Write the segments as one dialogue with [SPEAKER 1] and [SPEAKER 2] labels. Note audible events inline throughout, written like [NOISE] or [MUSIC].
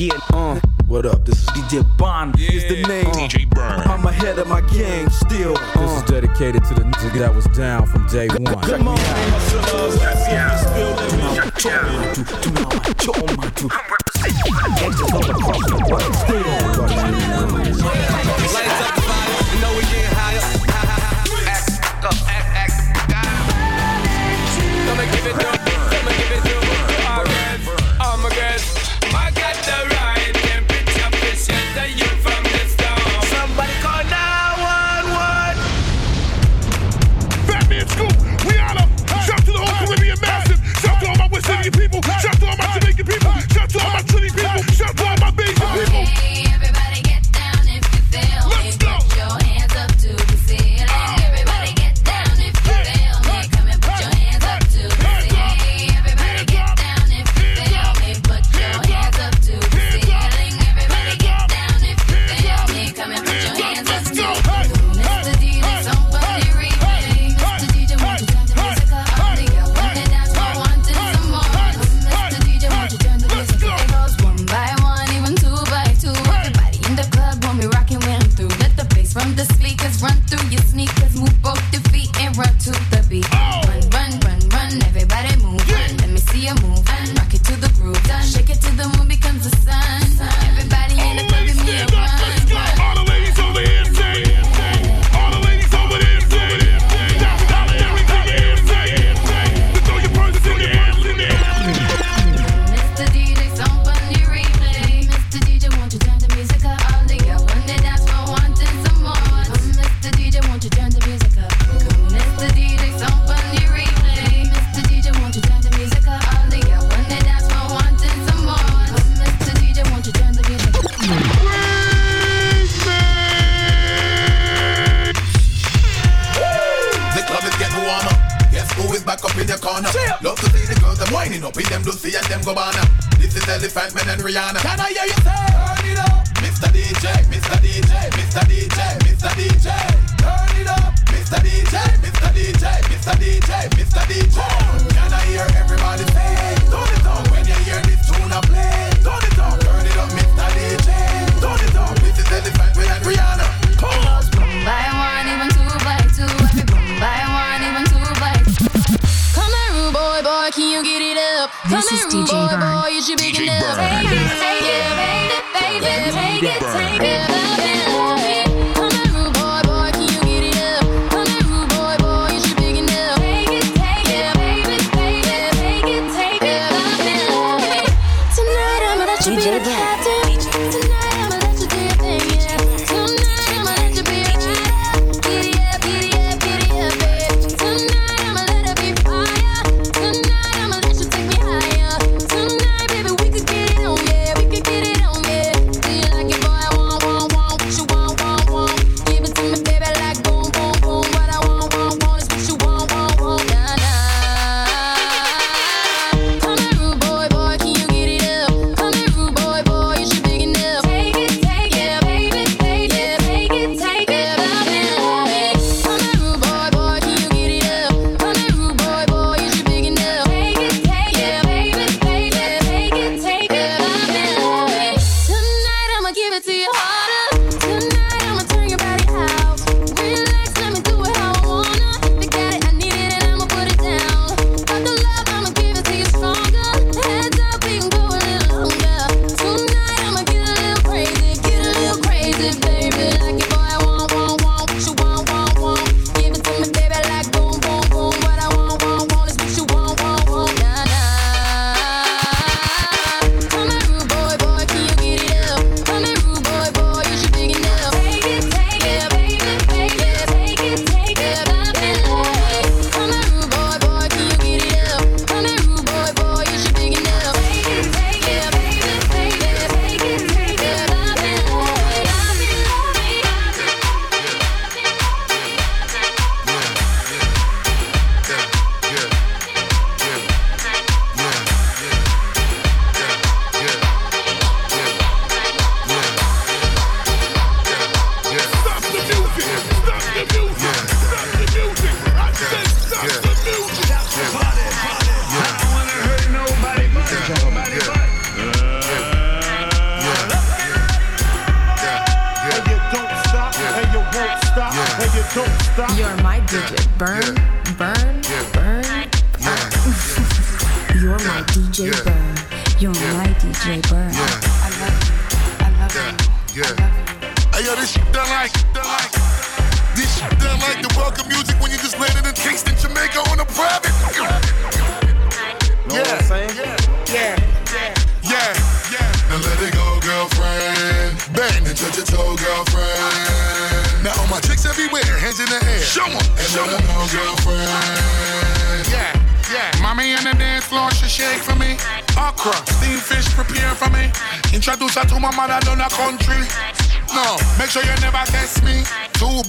[SPEAKER 1] Yeah, uh.
[SPEAKER 2] What up? This is DJ
[SPEAKER 1] Bond.
[SPEAKER 2] Yeah. Is the name
[SPEAKER 3] DJ Burn?
[SPEAKER 2] I'm ahead of my game still. Uh.
[SPEAKER 4] This is uh. dedicated to the nigga that was down from day one.
[SPEAKER 2] Come on,
[SPEAKER 5] Lights up the come you
[SPEAKER 6] give
[SPEAKER 7] it up.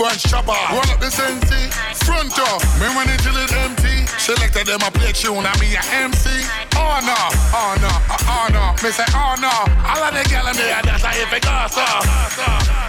[SPEAKER 8] Bunch chopper, roll up the sensi. Front door, me run it till it empty. Selected them a play tune, I be a MC. Oh no, oh no, oh, no. Me say oh no, all of the gal in there, that's how it goes.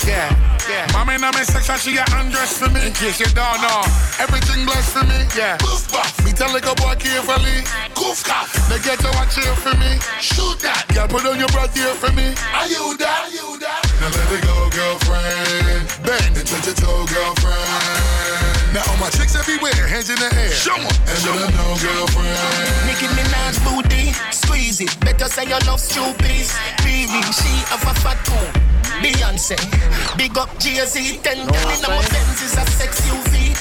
[SPEAKER 8] Yeah, yeah. Mommy in my section, she got undressed for me. In case you don't know, everything blessed for me. Yeah. Goof buff, me tell like a boy carefully. Goof cough, they get to watch here for me. Shoot that, girl, put on your breath here for me. Are you that? Are you that? Now let it go, girlfriend. Bend and touch your toe, girlfriend. Now all my chicks everywhere, hands in the air. Show 'em, and let 'em know, girlfriend.
[SPEAKER 9] Nicki Minaj booty, squeeze it. Better say you love stupid. Baby, she have a fat too. Beyonce, big up Jay-Z. Ten down in my Benz is a sex UV.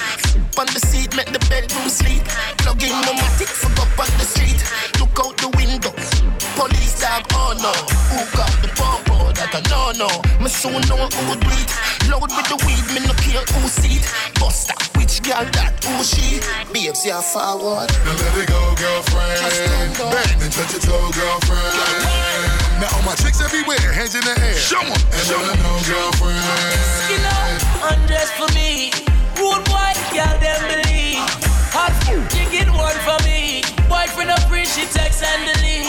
[SPEAKER 9] On the seat, make the bedroom sleep. Plug in my matic, fuck up on the street. Look out the window. Police dog, oh no. Who got the popo? That I no no. Me soon know who would do it. Load with the weed, me no care who see it. Buster, which girl that? Who she? Babes, you're forward.
[SPEAKER 8] Now let it go, girlfriend. Bang and touch your toe, girlfriend. Now all my chicks everywhere, hands in the air. Show 'em, and let 'em know, girlfriend.
[SPEAKER 10] Skin up, undress for me. Rude boy, girl, them believe. Hot, you get one for me. Boyfriend free, she text and delete.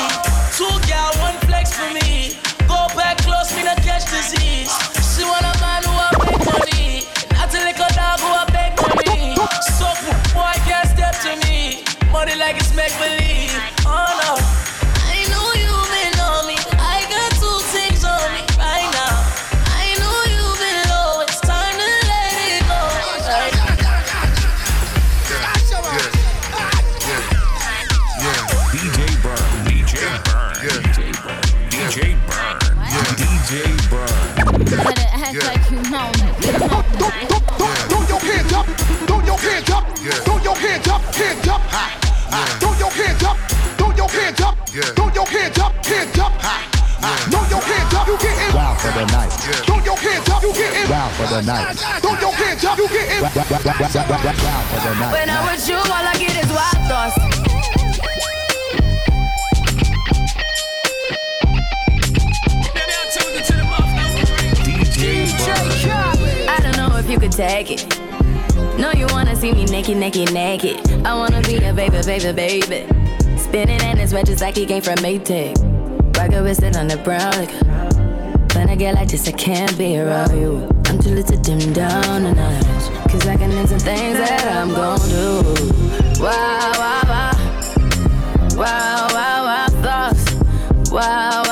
[SPEAKER 10] Two girl, one flex for me. Go back close, me not catch disease. She want a man who a make money. Not a little dog who a beg money. So boy can't step to me. Money like it's make believe. Oh no.
[SPEAKER 8] Throw your hands up, throw your hands up, throw your hands up, hands up, throw your hands up, you getting
[SPEAKER 1] Wow for the night.
[SPEAKER 8] throw your hands up, you getting
[SPEAKER 1] Wow for the night.
[SPEAKER 8] throw your hands up, you getting
[SPEAKER 1] Wow for the night.
[SPEAKER 7] When I'm with you, all I get is wild thoughts.
[SPEAKER 4] DJ Burn.
[SPEAKER 7] I don't know if you could take it. No, you wanna see me naked, naked, naked. I wanna be a baby, baby, baby. Spinning in his red just like he came from Maytag. Rocket with it on the brown. Like, uh, when I get like this, I can't be around you. I'm too little to dim down a notch. Cause I can into things that I'm gon' do. Wow, wow, wow. Wow, wow, wow, thoughts. Wow, wow.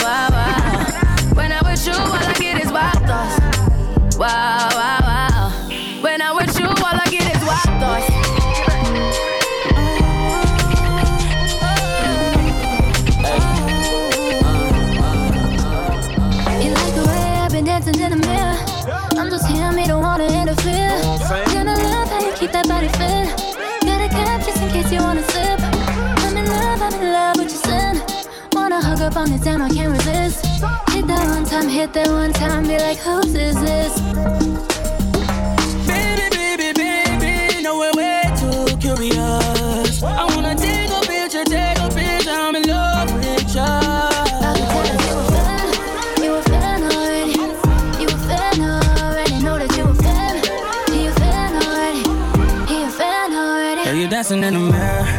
[SPEAKER 11] up on it down, I can't resist. Hit that one time, hit that one time, be like, whose is this?
[SPEAKER 10] Baby, baby, baby, no, we're way too curious. I wanna take a picture, take a picture, I'm in love with you. Dancing in the mirror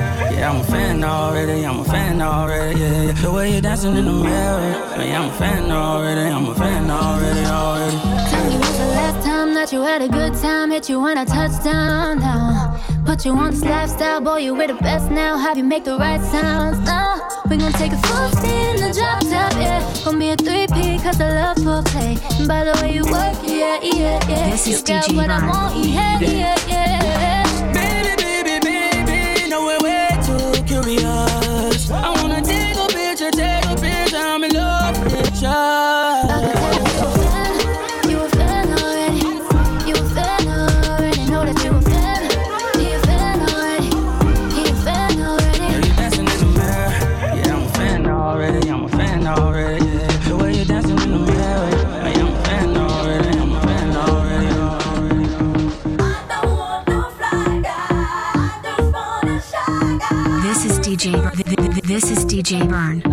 [SPEAKER 10] yeah, I'm a fan already. I'm a fan already. Yeah, yeah. The way you're dancing in the mirror. Yeah, I'm a fan already. I'm a fan already, already.
[SPEAKER 11] Tell me when's the last time that you had a good time? Hit you when I touch down now. Put you on this lifestyle, boy, you with the best now. Have you make the right sounds now? We gon' take it full speed in the drop top, yeah. Gonna be a 3P, cause I love foreplay. And by the way you work, yeah, yeah, yeah.
[SPEAKER 12] This is
[SPEAKER 11] got
[SPEAKER 12] DJ
[SPEAKER 11] what I want,
[SPEAKER 10] yeah, yeah, yeah.
[SPEAKER 12] This is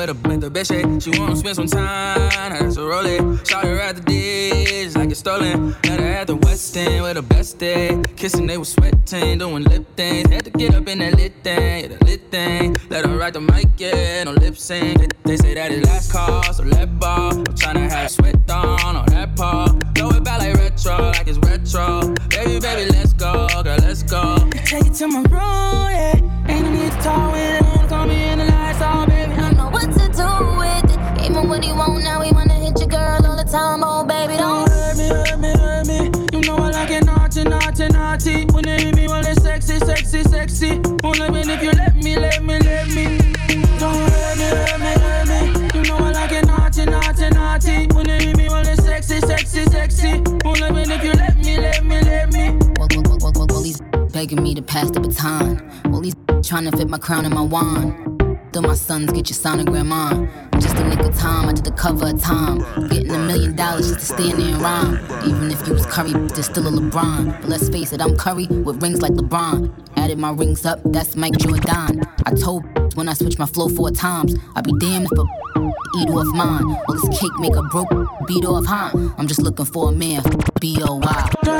[SPEAKER 10] with a with the best. She wanna spend some time, that's a roll it. Shot her at the dish like it's stolen. Met her at the West End with the best day. Kissing, they was sweating, doing lip things. Had to get up in that lit thing, yeah, the lit thing. Let her ride the mic, yeah, no lip sync. They, they say that it last call, so let ball. I'm tryna have sweat on on that paw. Throw it back like retro, like it's retro. Baby, baby, let's go, girl, let's go. Take it to my room, yeah. Ain't no need to talk with
[SPEAKER 11] time. Oh, baby, don't
[SPEAKER 10] hurt me, hurt me, hurt me. You know I like it naughty, naughty, naughty. When they hit me, well, it's sexy, sexy, sexy. Only when if you let me, let me, let me. Don't hurt me, hurt me, hurt me. You know I like it naughty, naughty, naughty. When they hit me, well, it's sexy, sexy, sexy. Only when if you let me, let me, let me.
[SPEAKER 13] Well, well, well, well, well, he's begging me to pass the baton. Well, he's trying to fit my crown in my wand. Though my sons get your sonogram on. Just a of time, I did the cover of time. Getting a million dollars just to stand there and rhyme. Even if you was Curry, there's still a LeBron. But let's face it, I'm Curry with rings like LeBron. Added my rings up, that's Mike Jordan. I told [LAUGHS] when I switch my flow four times, I'd be damned if a [LAUGHS] eat off mine. Well, this cake make a broke beat off, huh? I'm just looking for a man, B-O-Y.
[SPEAKER 10] Don't hurt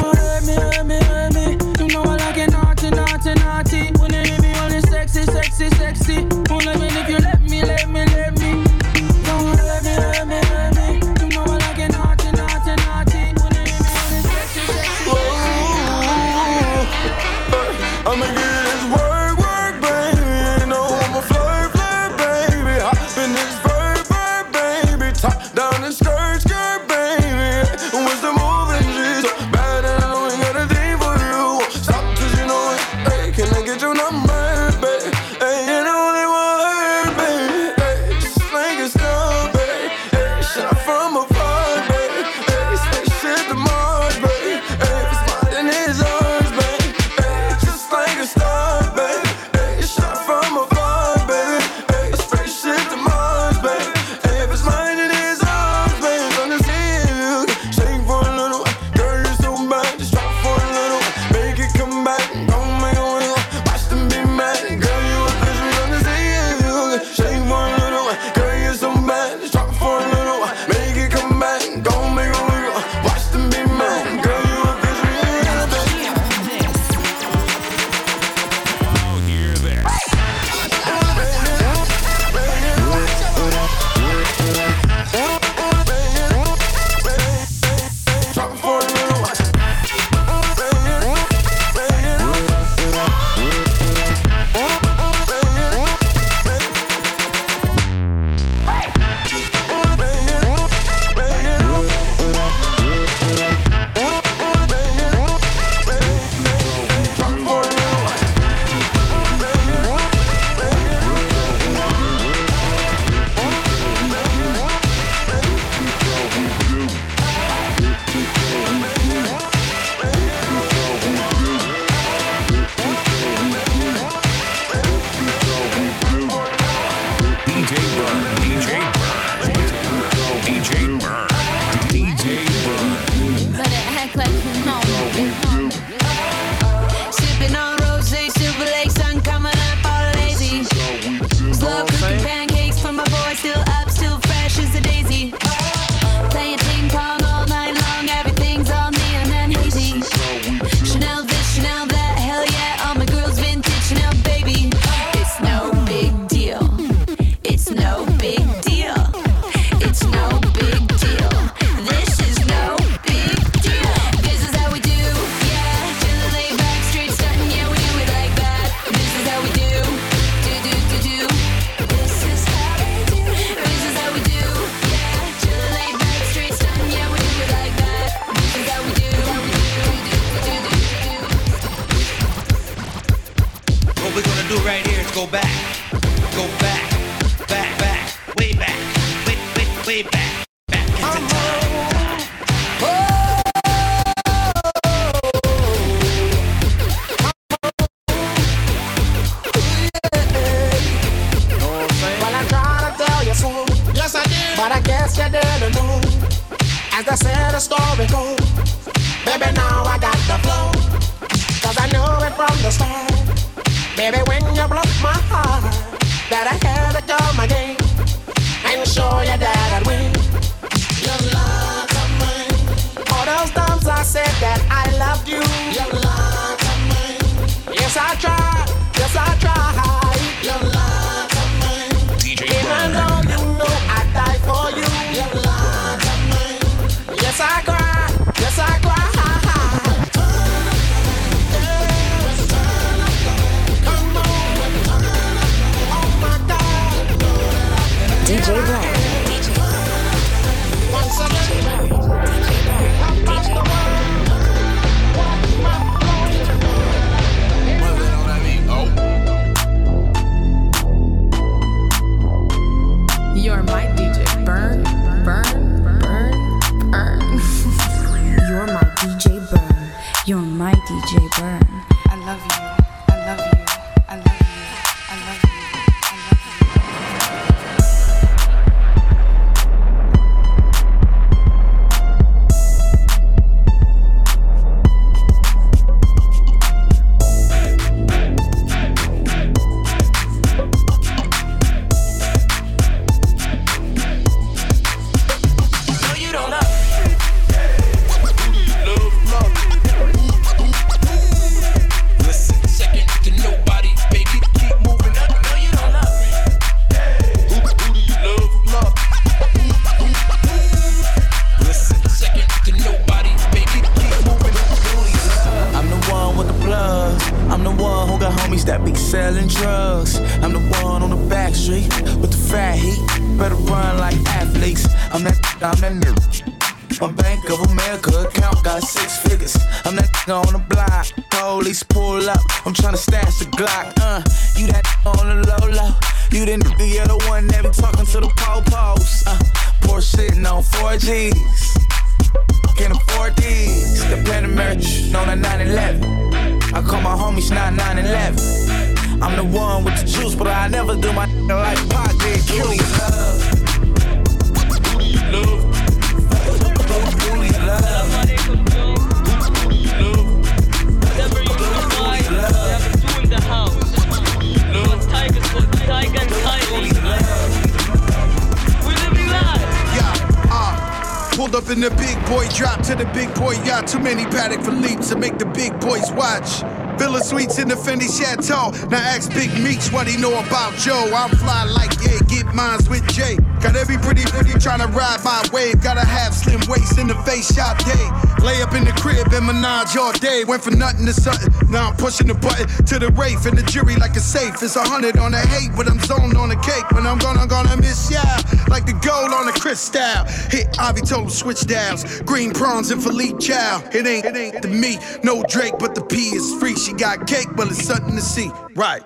[SPEAKER 14] boy drop to the big boy yacht. Too many paddock for leaps to make the big boys watch. Villa Suites in the Fendi Chateau. Now ask Big Meech what he know about Joe. I'm fly like yeah, get mines with Jay. Got every pretty pretty tryna ride my wave. Gotta have slim waist in the face shot day. Lay up in the crib and menage all day. Went from nothing to something. Now I'm pushing the button to the Wraith and the jury like a safe. It's a hundred on the hate, but I'm zoned on the cake. When I'm gonna gonna miss ya like the gold on the crystal. Hit Ivy told switch dials. Green prawns and Philippe Chow. It ain't it ain't the me, no Drake, but the P is free. She got cake, but it's something to see. Right.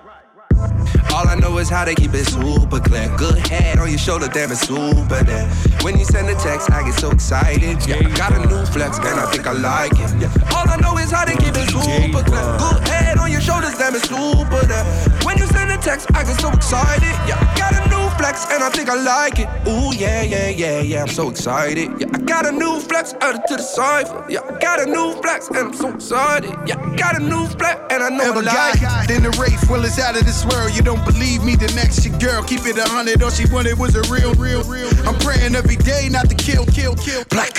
[SPEAKER 15] All I know is how they keep it super clear. Good head on your shoulder, damn it's super there. When you send a text, I get so excited. Yeah, I got a new flex, and I think I like it. Yeah. All I know is how they keep it super clear. Good head on your shoulders, damn it's super there. When you send a text, I get so excited. Yeah, I got a new flex, and I think I like it. Ooh yeah, yeah, yeah, yeah, I'm so excited. Yeah, I got a new flex, added to the cipher. Yeah, I got a new flex, and I'm so excited. Yeah, I got a new flex, and I know
[SPEAKER 14] Ever
[SPEAKER 15] I like it.
[SPEAKER 14] then the Wraith, well it's out of this world. You don't believe me, the next your girl. Keep it a hundred, all she wanted was a real, real, real. I'm praying every day not to kill, kill, kill. Black.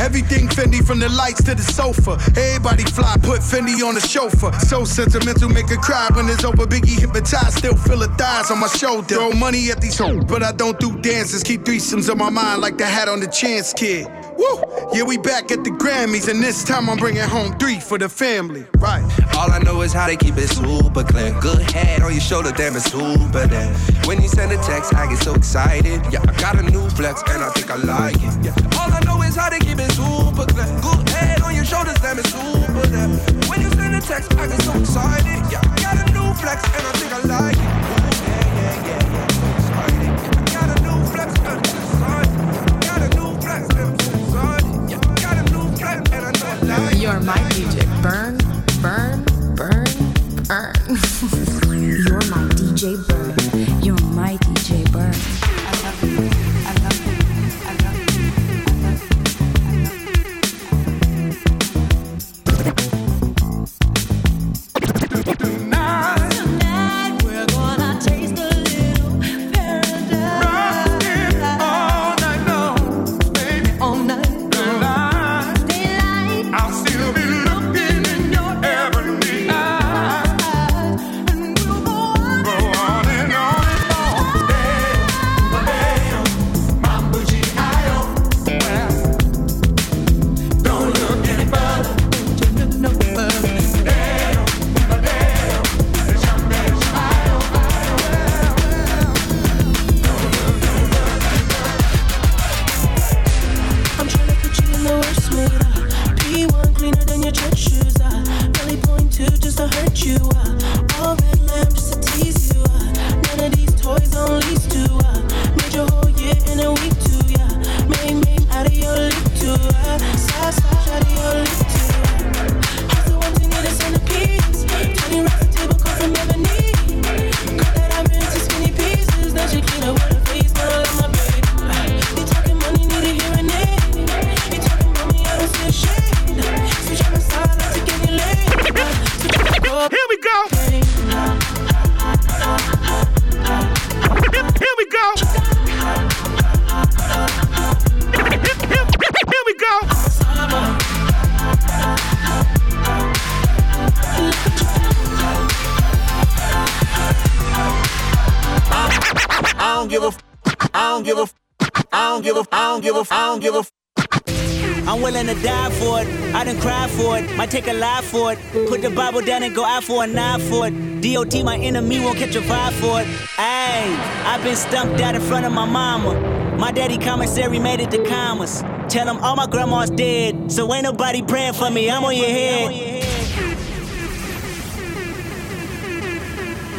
[SPEAKER 14] Everything Fendi from the lights to the sofa. Everybody fly, put Fendi on the chauffeur. So sentimental, make her cry when it's over. Biggie hypnotized, still feel her thighs on my shoulder. Throw money at these but I don't do dances. Keep threesomes on my mind like the hat on the chance kid. Woo! Yeah, we back at the Grammys, and this time I'm bringing home three for the family. Right.
[SPEAKER 15] All I know is how they keep it super clean. Good head on your shoulder, damn it's super there. When you send a text, I get so excited. Yeah, I got a new flex and I think I like it. Yeah. All I know is how they keep it super clean. Good head on your shoulders, damn it's super there. When you send a text, I get so excited. Yeah, I got a new flex and I think I
[SPEAKER 16] Here,
[SPEAKER 17] You're my DJ. Burn, burn, burn, burn. [LAUGHS] You're my DJ Burn. You're my DJ Burn. Bible down and go out for a knife for it. DOT, my enemy, won't catch a vibe for it. Ayy, I've been stumped out in front of my mama. My daddy commissary made it to commas. Tell him all my grandma's dead. So ain't nobody praying for me. I'm on your head.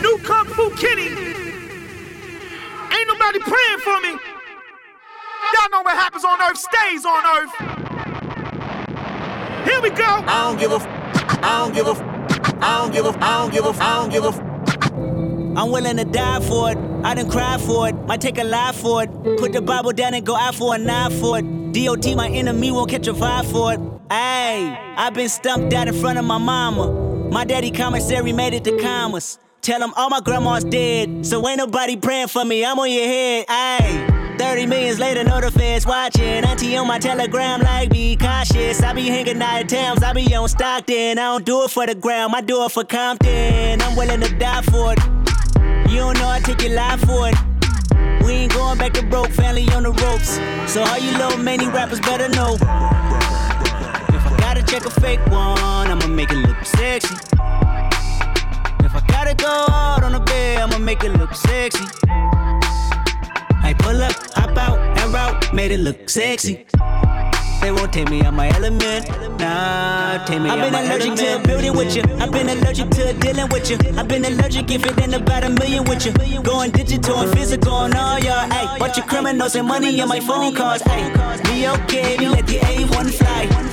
[SPEAKER 16] New Kung Fu Kitty. Ain't nobody praying for me. Y'all know what happens on earth stays on earth. Here we go.
[SPEAKER 18] I don't give a. f- I don't give a. f- I don't give a. I don't give a. I don't give a. f-
[SPEAKER 17] I'm willing to die for it. I didn't cry for it. Might take a life for it. Put the Bible down and go out for a knife for it. DOT, my enemy, won't catch a vibe for it. Ayy, I've been stumped out in front of my mama. My daddy commissary made it to commas. Tell him all my grandma's dead. So ain't nobody praying for me. I'm on your head. Ayy. 30 millions later, no feds watching. Auntie on my telegram, like, be cautious. I be hanging out at towns, I be on Stockton. I don't do it for the gram, I do it for Compton. I'm willing to die for it. You don't know I take your life for it. We ain't going back to broke, family on the ropes. So all you little many rappers better know. If I gotta check a fake one, I'ma make it look sexy. If I gotta go hard on a bed, I'ma make it look sexy. I pull up, hop out, and route, made it look sexy. They won't take me out my element. Nah, take me I've been allergic to building with you. I've been allergic to dealing with you. I've been allergic if it ain't about a million with you. Going digital and physical on all y'all. Ayy, watch your criminals and money on my phone calls. Ayy, be okay, let the A1 fly.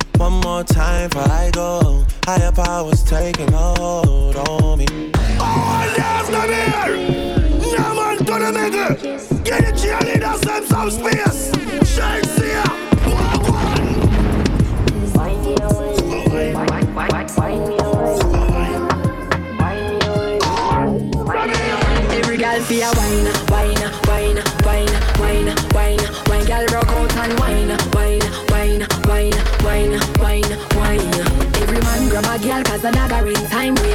[SPEAKER 17] One more time before I go. Higher powers taking hold on me.
[SPEAKER 19] Oh, yes, not here. Yeah, man, to the nigga. Get the cheerleaders them some space. Shakes here. Walk one.
[SPEAKER 20] Every girl 'cause the dagger in time. We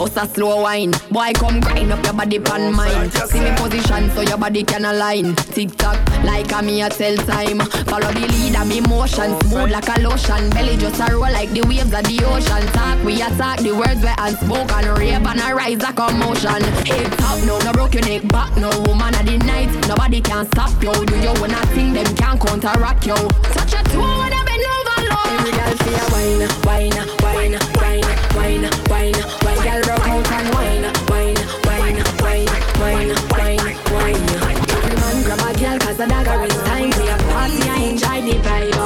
[SPEAKER 20] bust a slow wine. Boy, come grind up your body pan mine. See me position so your body can align. Tick tock, like me a tell time. Follow the lead of me motion, smooth like a lotion. Belly just a roll like the waves of the ocean. Talk, we attack the words we unspoken. Rave and rise a commotion. Hip top, no, no broke your neck back, no woman of the night. Nobody can stop you. Do you wanna think them can counteract you? Touch a toe when I bend over low. Every girl feel wine, wine, wine, wine, wine, wine, wine. Girl broke out and wine, wine, wine, wine, wine, wine, wine. Every man grab a girl 'cause the dagger is time. We a party, I enjoy the vibe.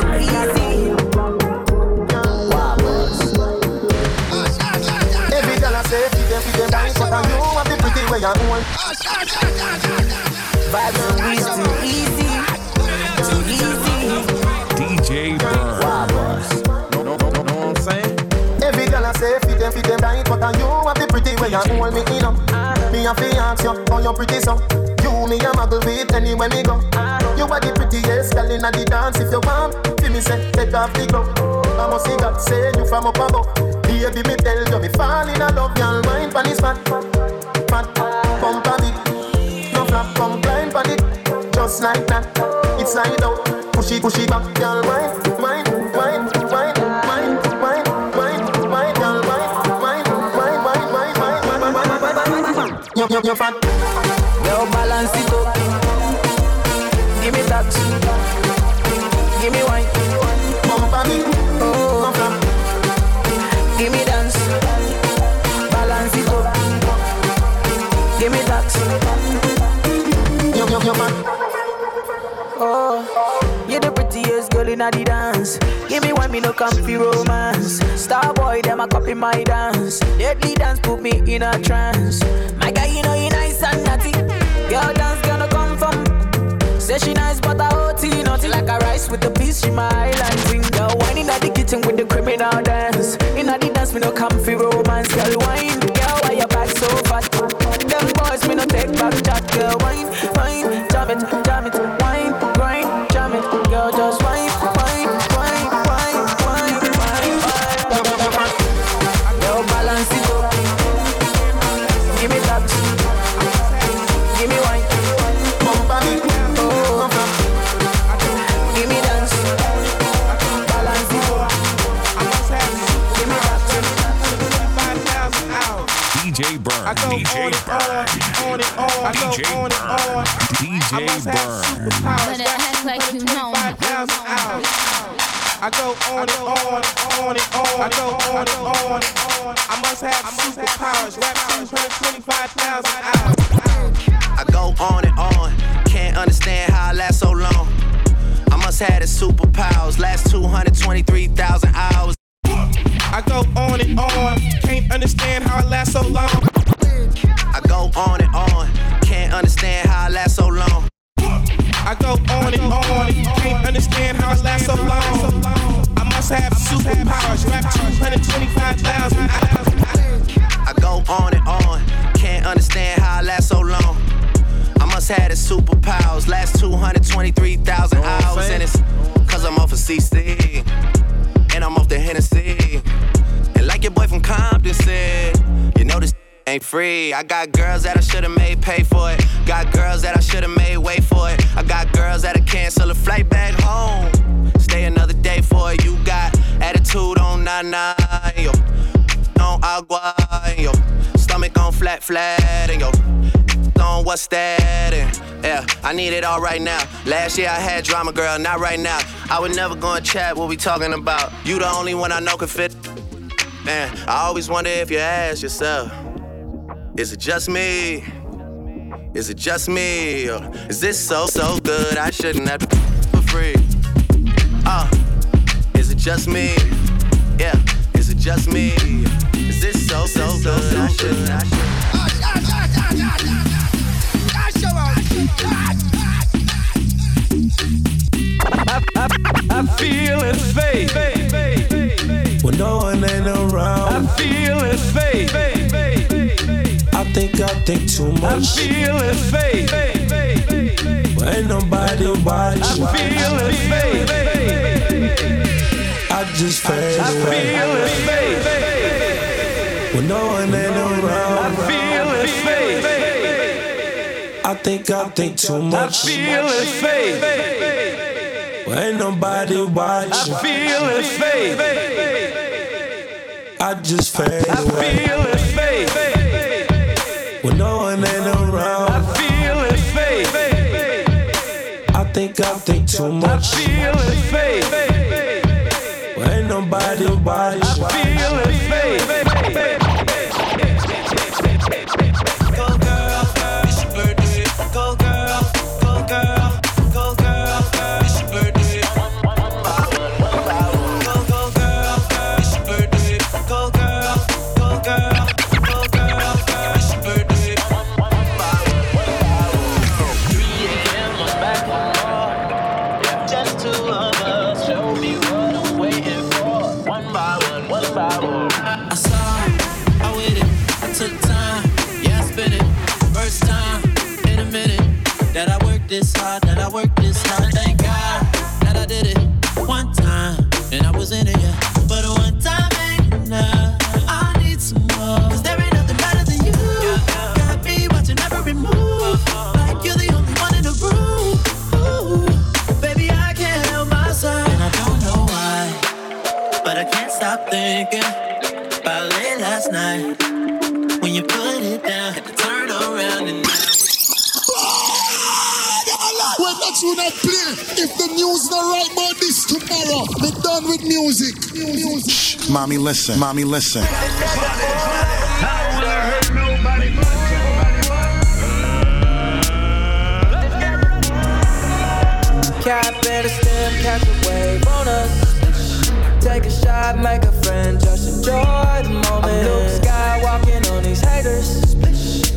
[SPEAKER 9] Every girl I say, feed them, feed them nice, but I know I'm the pretty way I want.
[SPEAKER 21] Vibes so easy, too easy, too easy.
[SPEAKER 4] DJ Burn.
[SPEAKER 9] Them, feed them right, but know I'm the pretty way I hold me in up. Me a fi ask you, how you pretty so? You me a muggle with anywhere me go. You are the prettiest girl inna the dance. If you want, feel me say, take off the glove. I must see God say you from up above. Baby, me tell you, me fall in love, girl. Mind pon this fat, fat, pump a bit. No flap, come blind pon it, just like that. It's slide out, push it, push it back, girl. Wine, You, you, you fat.
[SPEAKER 21] Yo, balance it up. Give me that. Give me wine.
[SPEAKER 9] Bump a bit,
[SPEAKER 21] Oh,
[SPEAKER 9] flap.
[SPEAKER 21] give me dance. Balance it up. Give me that.
[SPEAKER 9] You, you, you fat.
[SPEAKER 21] Oh, you're the prettiest girl in the dance. Give me one, me no comfy romance. Star boy, them a copy my dance. Deadly dance put me in a trance. My guy, you know you nice and naughty. Girl dance gonna come from. Say she nice, but I OT naughty like a rice with the peas. She my island thing. Girl, wine in the kitchen with the criminal dance. In the dance, me no comfy romance. Girl, wine,
[SPEAKER 4] DJ
[SPEAKER 16] on and
[SPEAKER 4] Burn.
[SPEAKER 16] on. I
[SPEAKER 4] DJ
[SPEAKER 16] must have
[SPEAKER 4] Burn.
[SPEAKER 16] superpowers.
[SPEAKER 13] Better act like you know.
[SPEAKER 16] 25,000 hours. I go on and on, on and on. I go on and on. I must have superpowers. Rap 225,000 hours.
[SPEAKER 22] I go on and on. Can't understand how I last so long. I must have the superpowers. Last 223,000 hours.
[SPEAKER 16] I go on and on. Can't understand how I last so long.
[SPEAKER 22] I go on and on. Can't understand how I last so long.
[SPEAKER 16] I go on and on. Can't understand how I last so long. I must have superpowers. Rap 225,000 hours.
[SPEAKER 22] I go on and on. Can't understand how I last so long. I must have the superpowers. Last 223,000 hours. And it's cause I'm off of CC. And I'm off the Hennessy. And like your boy from Compton said, you know this ain't free. I got girls that I should've made pay for it. Got girls that I should've made wait for it. I got girls that'll cancel a flight back home. Stay another day for it. You got attitude on nine yo. On agua, yo. Stomach on flat, flat, and yo. On what's that? And yeah, I need it all right now. Last year I had drama, girl, not right now. I would never go and chat what we talking about. You the only one I know can fit. Man, I always wonder if you ask yourself, is it just me? Is it just me? Or is this so, so good I shouldn't have to for free? Uh, is it just me? Yeah, is it just me? Is this so, so good I shouldn't, I shouldn't.
[SPEAKER 23] I feel his face.
[SPEAKER 24] When no one ain't around.
[SPEAKER 23] I feel his face.
[SPEAKER 24] I think I think too much.
[SPEAKER 23] I
[SPEAKER 24] much.
[SPEAKER 23] feel his face.
[SPEAKER 24] But ain't nobody watching.
[SPEAKER 23] I feel his face.
[SPEAKER 24] I just fade
[SPEAKER 23] I
[SPEAKER 24] away.
[SPEAKER 23] feel his face.
[SPEAKER 24] When no one ain't around.
[SPEAKER 23] I feel his face.
[SPEAKER 24] I think I think too much.
[SPEAKER 23] I
[SPEAKER 24] much.
[SPEAKER 23] feel his face.
[SPEAKER 24] But ain't nobody
[SPEAKER 23] I
[SPEAKER 24] watching.
[SPEAKER 23] feel his face.
[SPEAKER 24] I just fade away.
[SPEAKER 23] I feel his face.
[SPEAKER 24] No one ain't
[SPEAKER 23] I
[SPEAKER 24] around.
[SPEAKER 23] feel his face.
[SPEAKER 24] I think I think too
[SPEAKER 23] I
[SPEAKER 24] much.
[SPEAKER 23] feel his.
[SPEAKER 24] But ain't nobody
[SPEAKER 23] I
[SPEAKER 14] Mommy, listen. Mommy, listen.
[SPEAKER 21] Cap better stem, catch a wave on us. Take a shot, make a friend, just enjoy the moment. I'm Luke Skywalking on these haters.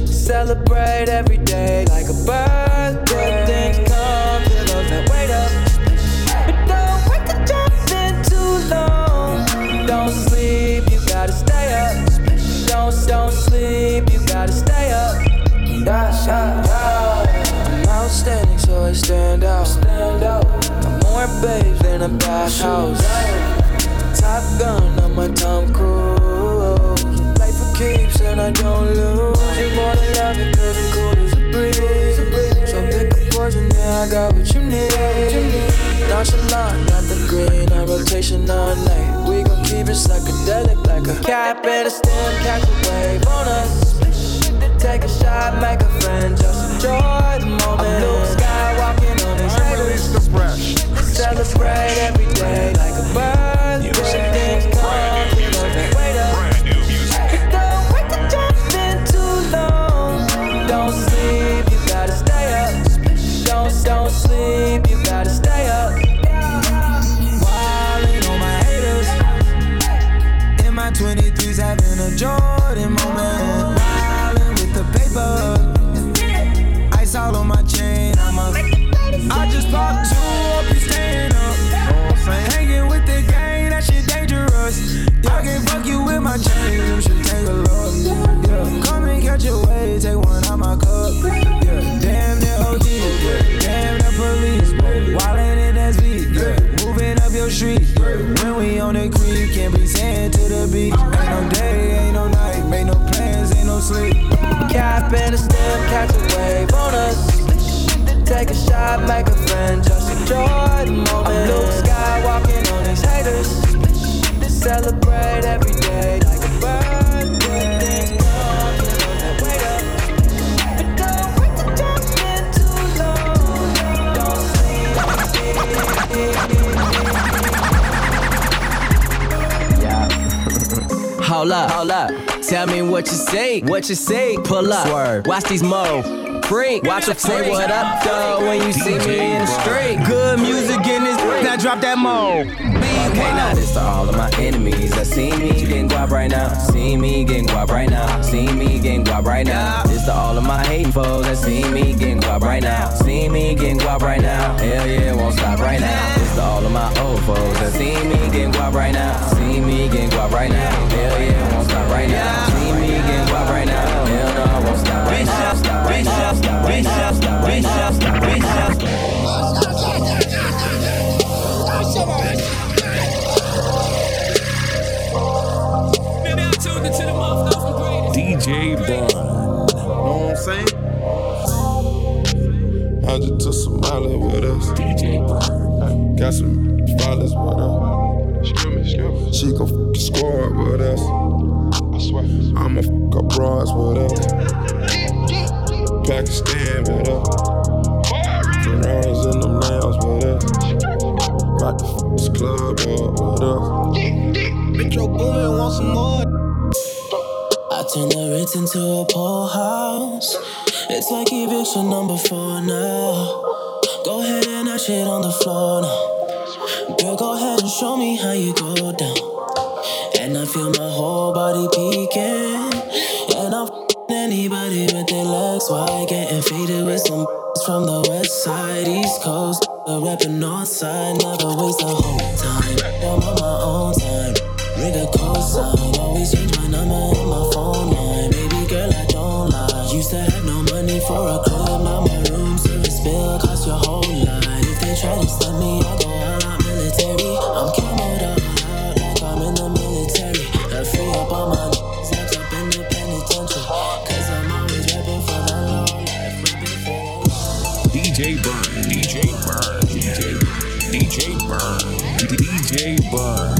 [SPEAKER 21] Celebrate every day like a birthday. A bathhouse. Top gun on my Tom Cruise. Life for keeps and I don't lose. You more than love it, cause it's cool as a breeze. So pick a poison, yeah, I got what you need. Nonchalant, got the green on rotation all night. We gon' keep it psychedelic like a cap and a stem, catch a wave on us. Take a shot, make a friend, just enjoy the moment. I'm Luke Skywalking on these haters. Celebrate every day like a birthday. Take a
[SPEAKER 24] shot, make a friend, just enjoy the moment. I'm Luke Skywalking on these haters. Celebrate every day like a birthday. Things come, you know that wait up. But don't wait to jump in too long. Don't
[SPEAKER 25] Hold up, hold up. Tell me what you say, what you say. Pull up, Swerve. watch these mo. Freak, watch them say what up though when you see me in the street. Good music in this, now drop that mo. Okay, now this to all of my enemies that see me getting guap right now. See me getting guap right now. See me getting guap right now. This to all of my hating foes that see me getting guap right now. See me getting guap right now. Hell yeah, won't stop right now. This to all of my old foes that see me getting guap right now. See me getting guap right now. Hell yeah, won't stop right now.
[SPEAKER 7] DJ Burn.
[SPEAKER 15] Know what I'm saying? I just took some Molly with us. DJ Burn. Got some dollars with us. She gon' fucking score with us. I swear. I'ma fuck up bras with us. Pakistan with us. Ferraris in them nails with us. Rock the fuck this club up with us.
[SPEAKER 24] Metro Boomin want some more. I turn the Ritz into a pool house. It's like eviction number four now. Go ahead and knock shit on the floor now. Girl, go ahead and show me how you go down. And I feel my whole body peeking. Their legs wide. Getting faded with some [LAUGHS] from the west side, east coast. The rapping north side, never waste a whole time. I'm on my own time. Ring a cosign, always change my number in my phone line. Baby girl, I don't lie. Used to have no money for a club, now my room service bill cost your whole life. If they try to stop me, I go out military. I'm
[SPEAKER 7] DJ Burn.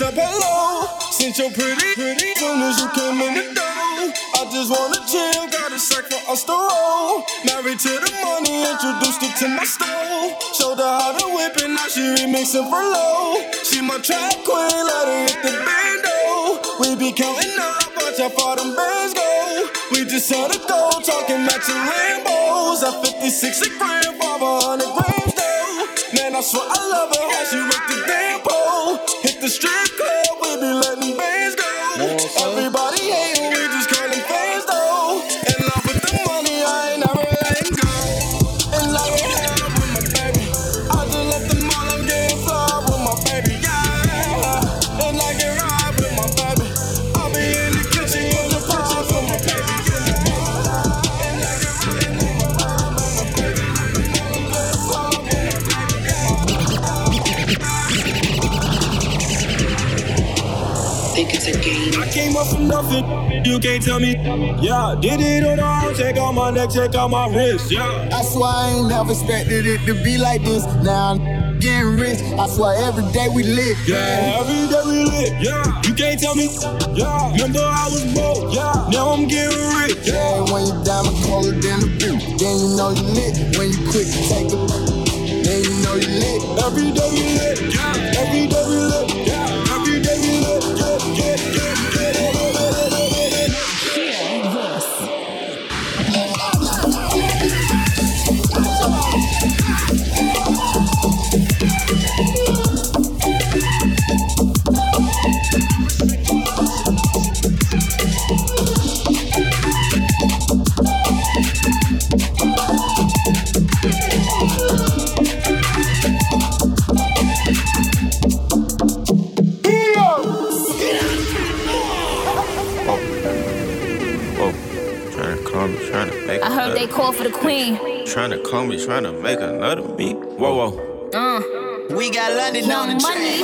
[SPEAKER 26] Like,
[SPEAKER 15] up, hello? Since you're pretty, pretty, soon as you came in the door, I just wanna chill, got a sack for us to roll. Married to the money, introduced her to my stove. Showed her how to whip it, now she remixing for low. She my trap queen, let her hit the bando. We be counting up, watch how far them bands go. We just had a go, talking matching rainbows. At 56 a gram, 500 grams though. Man, I swear I love her, how she work the damn pole. The strip club, we be letting nothing, you can't tell me. Yeah, did it on the arm, check out my neck, check out my wrist. Yeah,
[SPEAKER 27] That's why I ain't never expected it to be like this. Now I'm getting rich. I swear every day we lit.
[SPEAKER 15] yeah, every day we lit. Yeah, you can't tell me. Yeah, remember I was broke. Yeah, now I'm getting rich.
[SPEAKER 27] Yeah, when you diamond colder than a boot, then you know you lit. When you quick to take a, then you know you lit.
[SPEAKER 15] Every day we lit. Yeah, every day we lit. Yeah,
[SPEAKER 28] Tryna call me, tryna make another me. Whoa, whoa.
[SPEAKER 13] Uh.
[SPEAKER 22] We got London on the
[SPEAKER 13] money.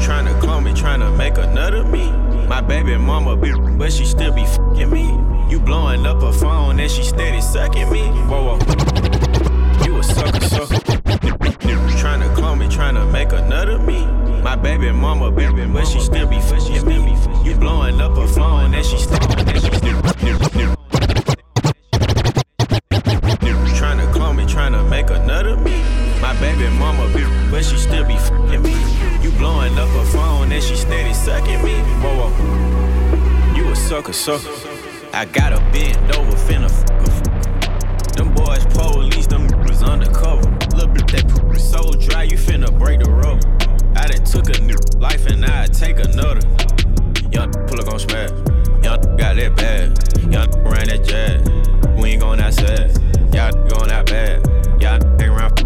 [SPEAKER 28] Tryna call me, tryna make another me. My baby mama be, but she still be fucking me. You blowing up her phone and she steady sucking me. Whoa, whoa. You a sucker, sucker. Tryna call me, tryna make another me. My baby mama be, but she still be fucking me. You blowing up her phone and she still, and she steady sucking me. Whoa, whoa. You a sucker, sucker. I gotta bend over, finna fuck. Them boys police, them was undercover. Little bit that poop so dry, you finna break the rubber. I done took a new life and I take another. Young pull up gon' smash. Young got that bad. Young ran that jazz. We ain't going outside. Y'all going out bad. Y'all hang around.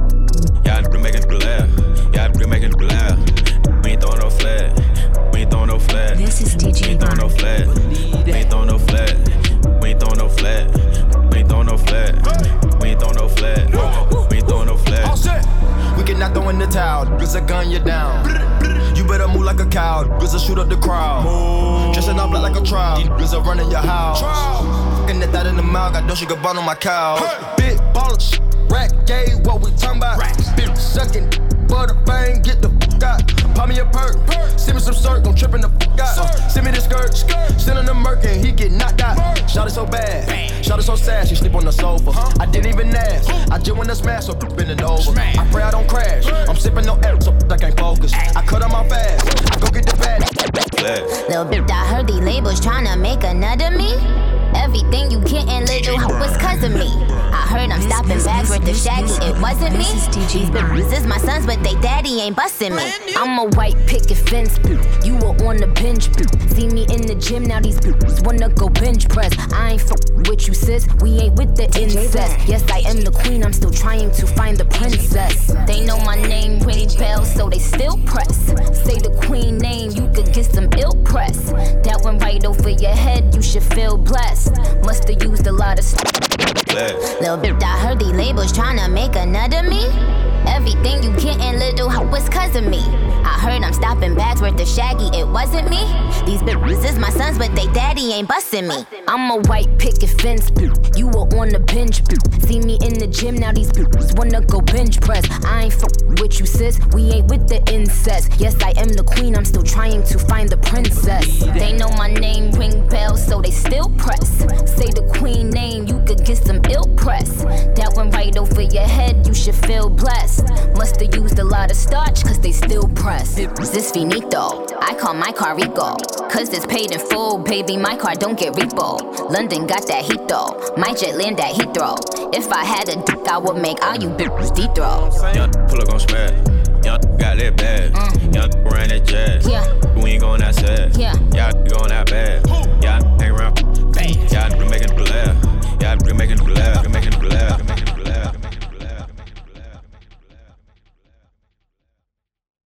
[SPEAKER 28] Y'all making people laugh. Y'all making people laugh. We ain't throwing no flag. We ain't throwing no flag. This is DJ. We ain't throwing no flag. We ain't throwing no flag. We ain't throwing no flag. We ain't throwing no flag. We ain't throwing no flag. We ain't throwing no flag.
[SPEAKER 27] All set. We cannot throw in the towel, cause I gun you down. You better move like a cow, cause I shoot up the crowd. Dressing up like a trial, cause I run in your house. Fucking that, that in the mouth, got Dolce Gabbana on my couch. Big baller shit, rat gay, what we talking about? Big sucking, butter bang, get the fuck out. Pop me a perk, send me some circ, I'm tripping the fuck out. Send me the skirt, skirt. send him the merc and he get knocked out. Shot it so bad, shot it so sad, she sleep on the sofa. I didn't even ask, I just wanna smash, so bend it over. I pray I don't crash, I'm sipping no air, so I can't focus. I cut on my fast, I go get the bag.
[SPEAKER 13] Little bitch, I heard these labels tryna make another me. Everything you gettin', little hoe, was cause of me. I heard I'm stopping back with the shaggy, it wasn't me. These bitches is my sons, but they daddy ain't bustin' me. I'm a white picket fence, you were on the bench. See me in the gym, now these bitches wanna go bench press. I ain't fuck with you, sis. We ain't with the incest. Yes, I am the queen, I'm still trying to find the princess. They know my name, ring bells, so they still press. Say the queen name, you could get some ill press. That went right over your head, you should feel blessed. Musta used a lot of stuff. Little bit, I heard these labels tryna make another me. Everything you gettin', little was cause of me. I heard I'm stopping bags worth the shaggy, it wasn't me. These bitches is my sons, but they daddy ain't bustin' me. I'm a white picket fence, you were on the bench. See me in the gym, now these bitches wanna go bench press. I ain't fuck with you, sis. We ain't with the incest. Yes, I am the queen, I'm still trying to find the princess. They know my name, ring bells, so they still press. Say the queen name, you could get some ill press. That went right over your head, you should feel blessed. Musta used a lot of starch, cause they still press difference. This finito. I call my car Rico. Cause it's paid in full, baby. My car don't get repo. London got that heat though. My jet land at Heathrow. If I had a dick, I would make all you bitches deep throw.
[SPEAKER 28] Young pull up on smash. Young got that bag. Mm. Young ran that jet.
[SPEAKER 13] Yeah.
[SPEAKER 28] We ain't going outside.
[SPEAKER 13] Yeah.
[SPEAKER 28] Y'all going that bad. Y'all hang around. Y'all making the laugh. Y'all making the laugh. Y'all making the laugh. Y'all making the laugh.